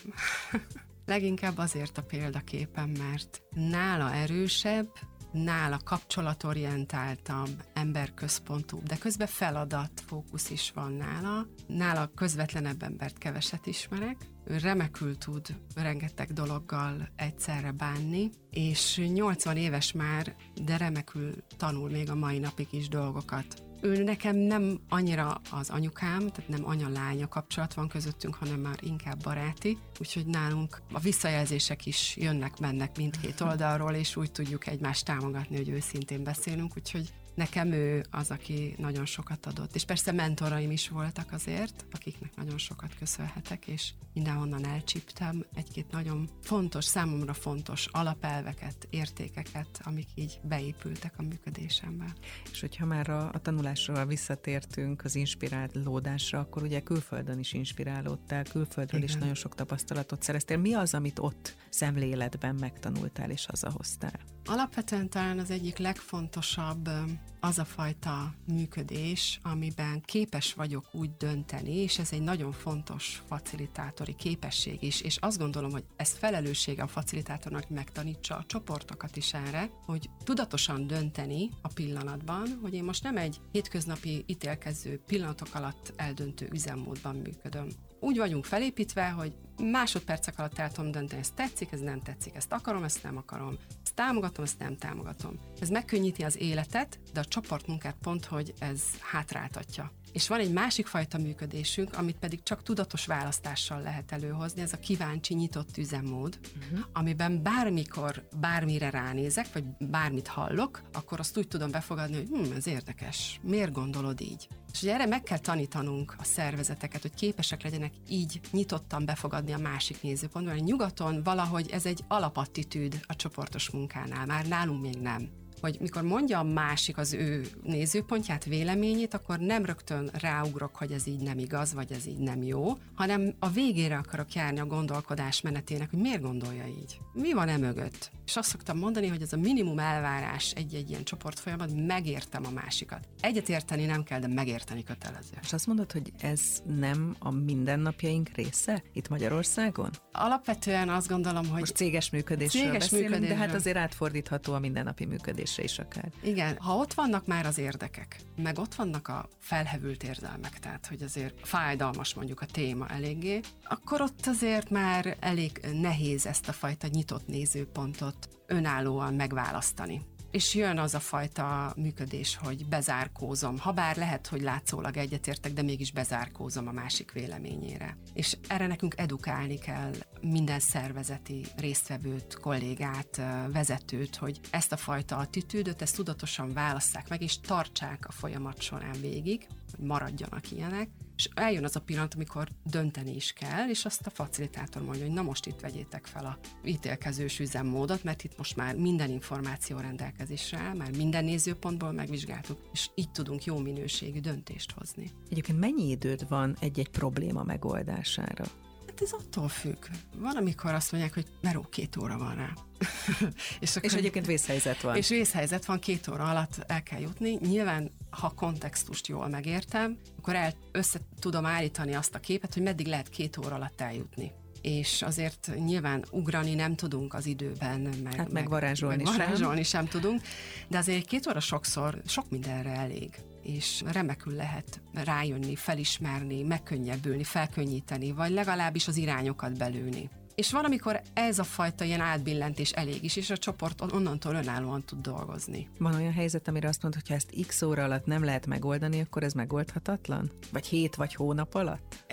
Leginkább azért a példaképem, mert nála erősebb, nála kapcsolatorientáltabb, emberközpontúbb, de közben feladat fókusz is van nála. Nála közvetlenebb embert keveset ismerek. Ő remekül tud rengeteg dologgal egyszerre bánni, és 80 éves már, de remekül tanul még a mai napig is dolgokat ő nekem nem annyira az anyukám, tehát nem anya-lánya kapcsolat van közöttünk, hanem már inkább baráti, úgyhogy nálunk a visszajelzések is jönnek-mennek mindkét oldalról, és úgy tudjuk egymást támogatni, hogy őszintén beszélünk, úgyhogy nekem ő az, aki nagyon sokat adott. És persze mentoraim is voltak azért, akiknek nagyon sokat köszönhetek, és mindenhonnan elcsíptem egy-két nagyon fontos, számomra fontos alapelveket, értékeket, amik így beépültek a működésembe. És hogyha már a, a tanulásról visszatértünk, az inspirálódásra, akkor ugye külföldön is inspirálódtál, külföldről Igen. is nagyon sok tapasztalatot szereztél. Mi az, amit ott szemléletben megtanultál és hazahoztál? Alapvetően talán az egyik legfontosabb az a fajta működés, amiben képes vagyok úgy dönteni, és ez egy nagyon fontos facilitátori képesség is, és azt gondolom, hogy ez felelőssége a facilitátornak, megtanítsa a csoportokat is erre, hogy tudatosan dönteni a pillanatban, hogy én most nem egy hétköznapi ítélkező pillanatok alatt eldöntő üzemmódban működöm. Úgy vagyunk felépítve, hogy másodpercek alatt el tudom dönteni, ez tetszik, ez nem tetszik, ezt akarom, ezt nem akarom, ezt támogatom, ezt nem támogatom. Ez megkönnyíti az életet, de a csoportmunkát pont, hogy ez hátráltatja. És van egy másik fajta működésünk, amit pedig csak tudatos választással lehet előhozni, ez a kíváncsi, nyitott üzemmód, uh-huh. amiben bármikor bármire ránézek, vagy bármit hallok, akkor azt úgy tudom befogadni, hogy hm, ez érdekes, miért gondolod így? És ugye erre meg kell tanítanunk a szervezeteket, hogy képesek legyenek így nyitottan befogadni a másik nézőpontból. Nyugaton valahogy ez egy alapattitűd a csoportos munkánál, már nálunk még nem hogy mikor mondja a másik az ő nézőpontját, véleményét, akkor nem rögtön ráugrok, hogy ez így nem igaz, vagy ez így nem jó, hanem a végére akarok járni a gondolkodás menetének, hogy miért gondolja így. Mi van e mögött? És azt szoktam mondani, hogy ez a minimum elvárás egy-egy ilyen csoportfolyamat, megértem a másikat. Egyet érteni nem kell, de megérteni kötelező. És azt mondod, hogy ez nem a mindennapjaink része itt Magyarországon? Alapvetően azt gondolom, hogy... Most céges működésről céges beszélünk, működésről. de hát azért átfordítható a mindennapi működésre is akár. Igen, ha ott vannak már az érdekek, meg ott vannak a felhevült érzelmek, tehát hogy azért fájdalmas mondjuk a téma eléggé, akkor ott azért már elég nehéz ezt a fajta nyitott nézőpontot önállóan megválasztani és jön az a fajta működés, hogy bezárkózom, ha bár lehet, hogy látszólag egyetértek, de mégis bezárkózom a másik véleményére. És erre nekünk edukálni kell minden szervezeti résztvevőt, kollégát, vezetőt, hogy ezt a fajta attitűdöt, ezt tudatosan válasszák meg, és tartsák a folyamat során végig, hogy maradjanak ilyenek, és eljön az a pillanat, amikor dönteni is kell, és azt a facilitátor mondja, hogy na most itt vegyétek fel a ítélkezős üzemmódot, mert itt most már minden információ rendelkezésre áll, már minden nézőpontból megvizsgáltuk, és így tudunk jó minőségű döntést hozni. Egyébként mennyi időd van egy-egy probléma megoldására? Hát ez attól függ. Van, amikor azt mondják, hogy meró két óra van rá. és, akkor, és egyébként vészhelyzet van. És vészhelyzet van, két óra alatt el kell jutni. Nyilván, ha kontextust jól megértem, akkor el, össze tudom állítani azt a képet, hogy meddig lehet két óra alatt eljutni és azért nyilván ugrani nem tudunk az időben, meg, hát meg varázsolni, meg varázsolni sem. sem tudunk, de azért két óra sokszor sok mindenre elég és remekül lehet rájönni, felismerni, megkönnyebbülni, felkönnyíteni, vagy legalábbis az irányokat belőni. És van, amikor ez a fajta ilyen átbillentés elég is, és a csoport onnantól önállóan tud dolgozni. Van olyan helyzet, amire azt mondod, hogy ha ezt x óra alatt nem lehet megoldani, akkor ez megoldhatatlan? Vagy hét vagy hónap alatt?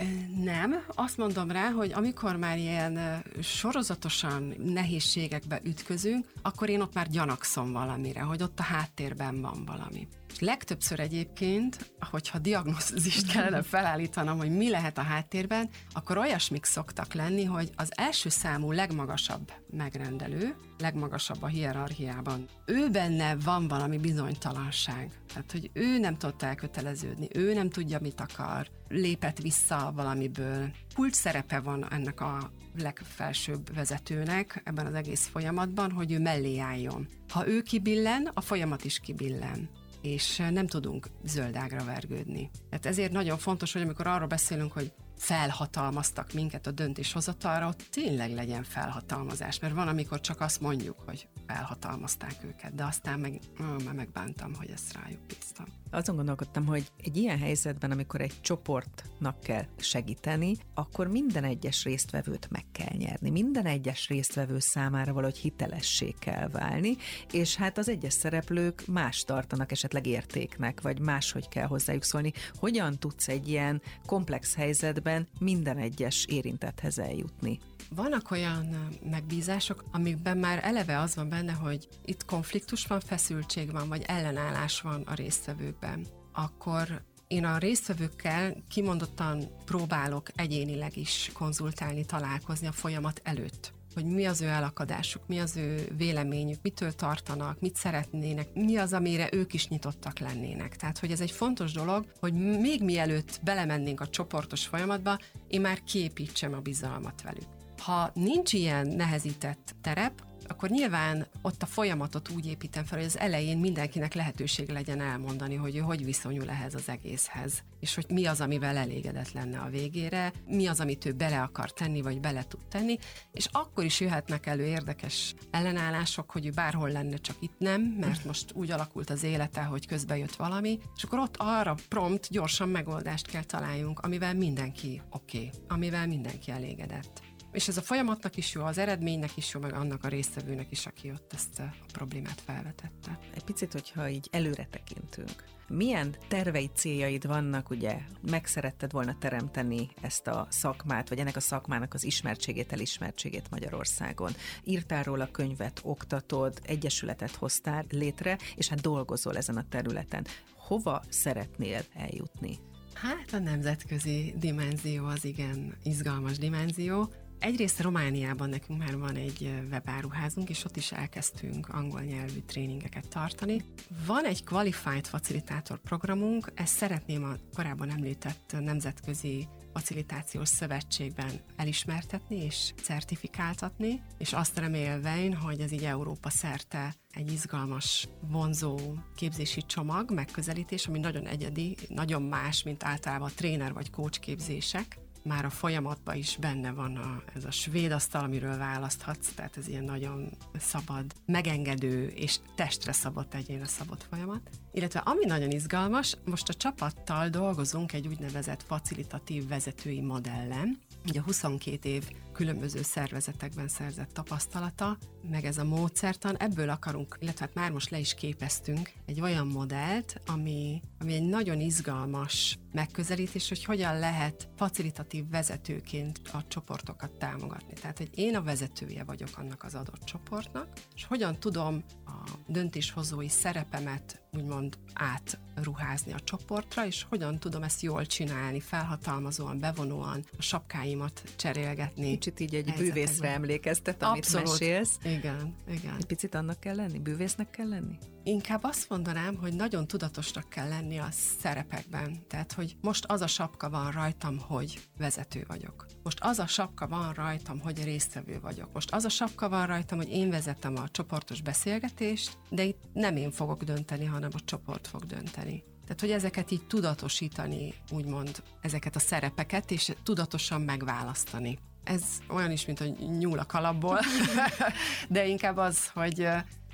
Nem. Azt mondom rá, hogy amikor már ilyen sorozatosan nehézségekbe ütközünk, akkor én ott már gyanakszom valamire, hogy ott a háttérben van valami. Legtöbbször egyébként, hogyha diagnózist kellene felállítanom, hogy mi lehet a háttérben, akkor olyasmik szoktak lenni, hogy az első számú legmagasabb megrendelő, legmagasabb a hierarchiában, ő benne van valami bizonytalanság. Tehát, hogy ő nem tudott elköteleződni, ő nem tudja, mit akar, lépett vissza valamiből. Kult szerepe van ennek a legfelsőbb vezetőnek ebben az egész folyamatban, hogy ő mellé álljon. Ha ő kibillen, a folyamat is kibillen és nem tudunk zöldágra vergődni. Tehát ezért nagyon fontos, hogy amikor arról beszélünk, hogy felhatalmaztak minket a döntéshozatalra, ott tényleg legyen felhatalmazás, mert van, amikor csak azt mondjuk, hogy felhatalmazták őket, de aztán meg, már megbántam, hogy ezt rájuk bíztam. Azon gondolkodtam, hogy egy ilyen helyzetben, amikor egy csoportnak kell segíteni, akkor minden egyes résztvevőt meg kell nyerni. Minden egyes résztvevő számára valahogy hitelessé kell válni, és hát az egyes szereplők más tartanak esetleg értéknek, vagy máshogy kell hozzájuk szólni. Hogyan tudsz egy ilyen komplex helyzetben minden egyes érintethez eljutni? Vannak olyan megbízások, amikben már eleve az van benne, hogy itt konfliktus van, feszültség van, vagy ellenállás van a résztvevőkben. Akkor én a résztvevőkkel kimondottan próbálok egyénileg is konzultálni, találkozni a folyamat előtt hogy mi az ő elakadásuk, mi az ő véleményük, mitől tartanak, mit szeretnének, mi az, amire ők is nyitottak lennének. Tehát, hogy ez egy fontos dolog, hogy még mielőtt belemennénk a csoportos folyamatba, én már kiépítsem a bizalmat velük. Ha nincs ilyen nehezített terep, akkor nyilván ott a folyamatot úgy építem fel, hogy az elején mindenkinek lehetőség legyen elmondani, hogy ő hogy viszonyul ehhez az egészhez, és hogy mi az, amivel elégedett lenne a végére, mi az, amit ő bele akar tenni, vagy bele tud tenni, és akkor is jöhetnek elő érdekes ellenállások, hogy ő bárhol lenne, csak itt nem, mert most úgy alakult az élete, hogy közbe jött valami, és akkor ott arra prompt, gyorsan megoldást kell találjunk, amivel mindenki oké, okay, amivel mindenki elégedett. És ez a folyamatnak is jó, az eredménynek is jó, meg annak a résztvevőnek is, aki ott ezt a problémát felvetette. Egy picit, hogyha így előre tekintünk. Milyen tervei céljaid vannak, ugye? Meg szeretted volna teremteni ezt a szakmát, vagy ennek a szakmának az ismertségét, elismertségét Magyarországon. Írtál róla könyvet, oktatod, egyesületet hoztál létre, és hát dolgozol ezen a területen. Hova szeretnél eljutni? Hát a nemzetközi dimenzió az igen izgalmas dimenzió Egyrészt Romániában nekünk már van egy webáruházunk, és ott is elkezdtünk angol nyelvű tréningeket tartani. Van egy Qualified Facilitator programunk, ezt szeretném a korábban említett nemzetközi facilitációs szövetségben elismertetni és certifikáltatni, és azt remélve, hogy ez így Európa szerte egy izgalmas, vonzó képzési csomag, megközelítés, ami nagyon egyedi, nagyon más, mint általában a tréner vagy coach képzések, már a folyamatban is benne van a, ez a svéd asztal, amiről választhatsz, tehát ez ilyen nagyon szabad, megengedő és testre szabott, egyénre szabott folyamat. Illetve ami nagyon izgalmas, most a csapattal dolgozunk egy úgynevezett facilitatív vezetői modellen, ugye 22 év különböző szervezetekben szerzett tapasztalata, meg ez a módszertan, ebből akarunk, illetve hát már most le is képeztünk egy olyan modellt, ami, ami egy nagyon izgalmas megközelítés, hogy hogyan lehet facilitatív vezetőként a csoportokat támogatni. Tehát, hogy én a vezetője vagyok annak az adott csoportnak, és hogyan tudom a döntéshozói szerepemet úgymond átruházni a csoportra, és hogyan tudom ezt jól csinálni, felhatalmazóan, bevonóan, a sapkáimat cserélgetni. Kicsit így egy bűvészre emlékeztet, amit Abszolút. mesélsz. Igen, igen. Egy picit annak kell lenni? Bűvésznek kell lenni? Inkább azt mondanám, hogy nagyon tudatosnak kell lenni a szerepekben. Tehát, hogy most az a sapka van rajtam, hogy vezető vagyok. Most az a sapka van rajtam, hogy résztvevő vagyok. Most az a sapka van rajtam, hogy én vezetem a csoportos beszélgetést, de itt nem én fogok dönteni, hanem a csoport fog dönteni. Tehát, hogy ezeket így tudatosítani, úgymond ezeket a szerepeket, és tudatosan megválasztani. Ez olyan is, mint a nyúl a kalapból, de inkább az, hogy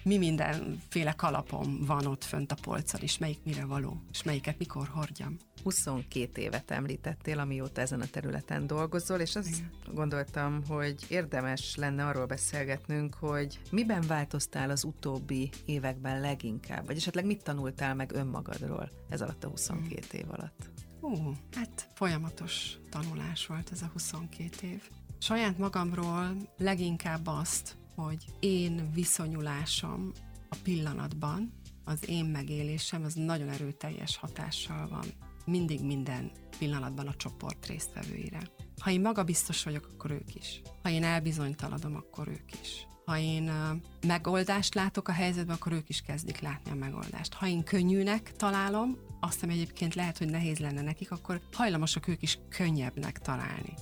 mi mindenféle kalapom van ott fönt a polccal, és melyik mire való, és melyiket mikor hordjam. 22 évet említettél, amióta ezen a területen dolgozol, és azt Igen. gondoltam, hogy érdemes lenne arról beszélgetnünk, hogy miben változtál az utóbbi években leginkább, vagy esetleg mit tanultál meg önmagadról ez alatt a 22 hmm. év alatt? Hú, hát folyamatos tanulás volt ez a 22 év. Saját magamról leginkább azt, hogy én viszonyulásom a pillanatban, az én megélésem, az nagyon erőteljes hatással van mindig minden pillanatban a csoport résztvevőire. Ha én magabiztos vagyok, akkor ők is. Ha én elbizonytaladom, akkor ők is. Ha én megoldást látok a helyzetben, akkor ők is kezdik látni a megoldást. Ha én könnyűnek találom, azt, ami egyébként lehet, hogy nehéz lenne nekik, akkor hajlamosak ők is könnyebbnek találni.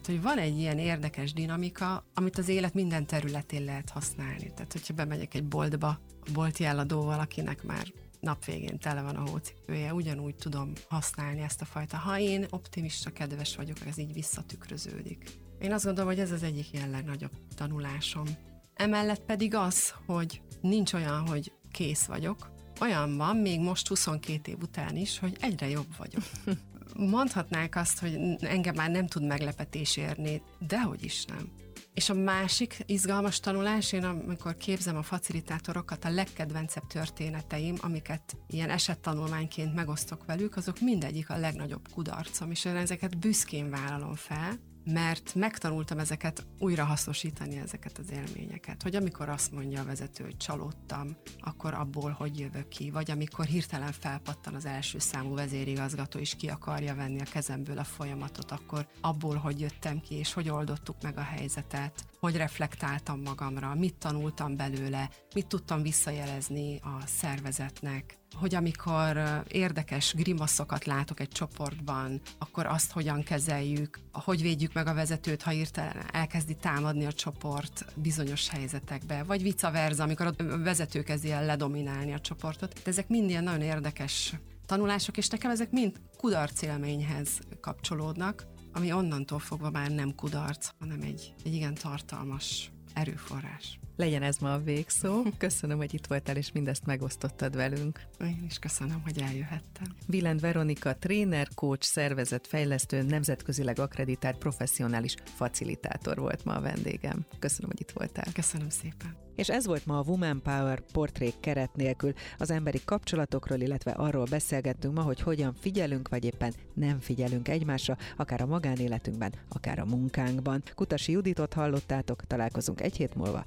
Tehát, hogy van egy ilyen érdekes dinamika, amit az élet minden területén lehet használni. Tehát, hogyha bemegyek egy boltba, a bolti eladóval, akinek már nap végén tele van a hócipője, ugyanúgy tudom használni ezt a fajta. Ha én optimista, kedves vagyok, ez így visszatükröződik. Én azt gondolom, hogy ez az egyik ilyen legnagyobb tanulásom. Emellett pedig az, hogy nincs olyan, hogy kész vagyok, olyan van, még most 22 év után is, hogy egyre jobb vagyok. Mondhatnák azt, hogy engem már nem tud meglepetés érni, dehogy is nem. És a másik izgalmas tanulás, én amikor képzem a facilitátorokat, a legkedvencebb történeteim, amiket ilyen esettanulmányként megosztok velük, azok mindegyik a legnagyobb kudarcom, és én ezeket büszkén vállalom fel, mert megtanultam ezeket újra hasznosítani, ezeket az élményeket. Hogy amikor azt mondja a vezető, hogy csalódtam, akkor abból hogy jövök ki, vagy amikor hirtelen felpattan az első számú vezérigazgató, és ki akarja venni a kezemből a folyamatot, akkor abból hogy jöttem ki, és hogy oldottuk meg a helyzetet, hogy reflektáltam magamra, mit tanultam belőle, mit tudtam visszajelezni a szervezetnek, hogy amikor érdekes grimaszokat látok egy csoportban, akkor azt hogyan kezeljük, hogy védjük meg a vezetőt, ha írtelen elkezdi támadni a csoport bizonyos helyzetekbe, vagy vice versa, amikor a vezető kezdi el ledominálni a csoportot. De ezek mind ilyen nagyon érdekes tanulások, és nekem ezek mind kudarc élményhez kapcsolódnak, ami onnantól fogva már nem kudarc, hanem egy, egy igen tartalmas erőforrás. Legyen ez ma a végszó. Köszönöm, hogy itt voltál, és mindezt megosztottad velünk. Én is köszönöm, hogy eljöhettem. Vilend Veronika, tréner, coach, szervezetfejlesztő, nemzetközileg akreditált professzionális facilitátor volt ma a vendégem. Köszönöm, hogy itt voltál. Köszönöm szépen. És ez volt ma a Woman Power portrék keret nélkül. Az emberi kapcsolatokról, illetve arról beszélgettünk ma, hogy hogyan figyelünk, vagy éppen nem figyelünk egymásra, akár a magánéletünkben, akár a munkánkban. Kutasi Juditot hallottátok, találkozunk egy hét múlva.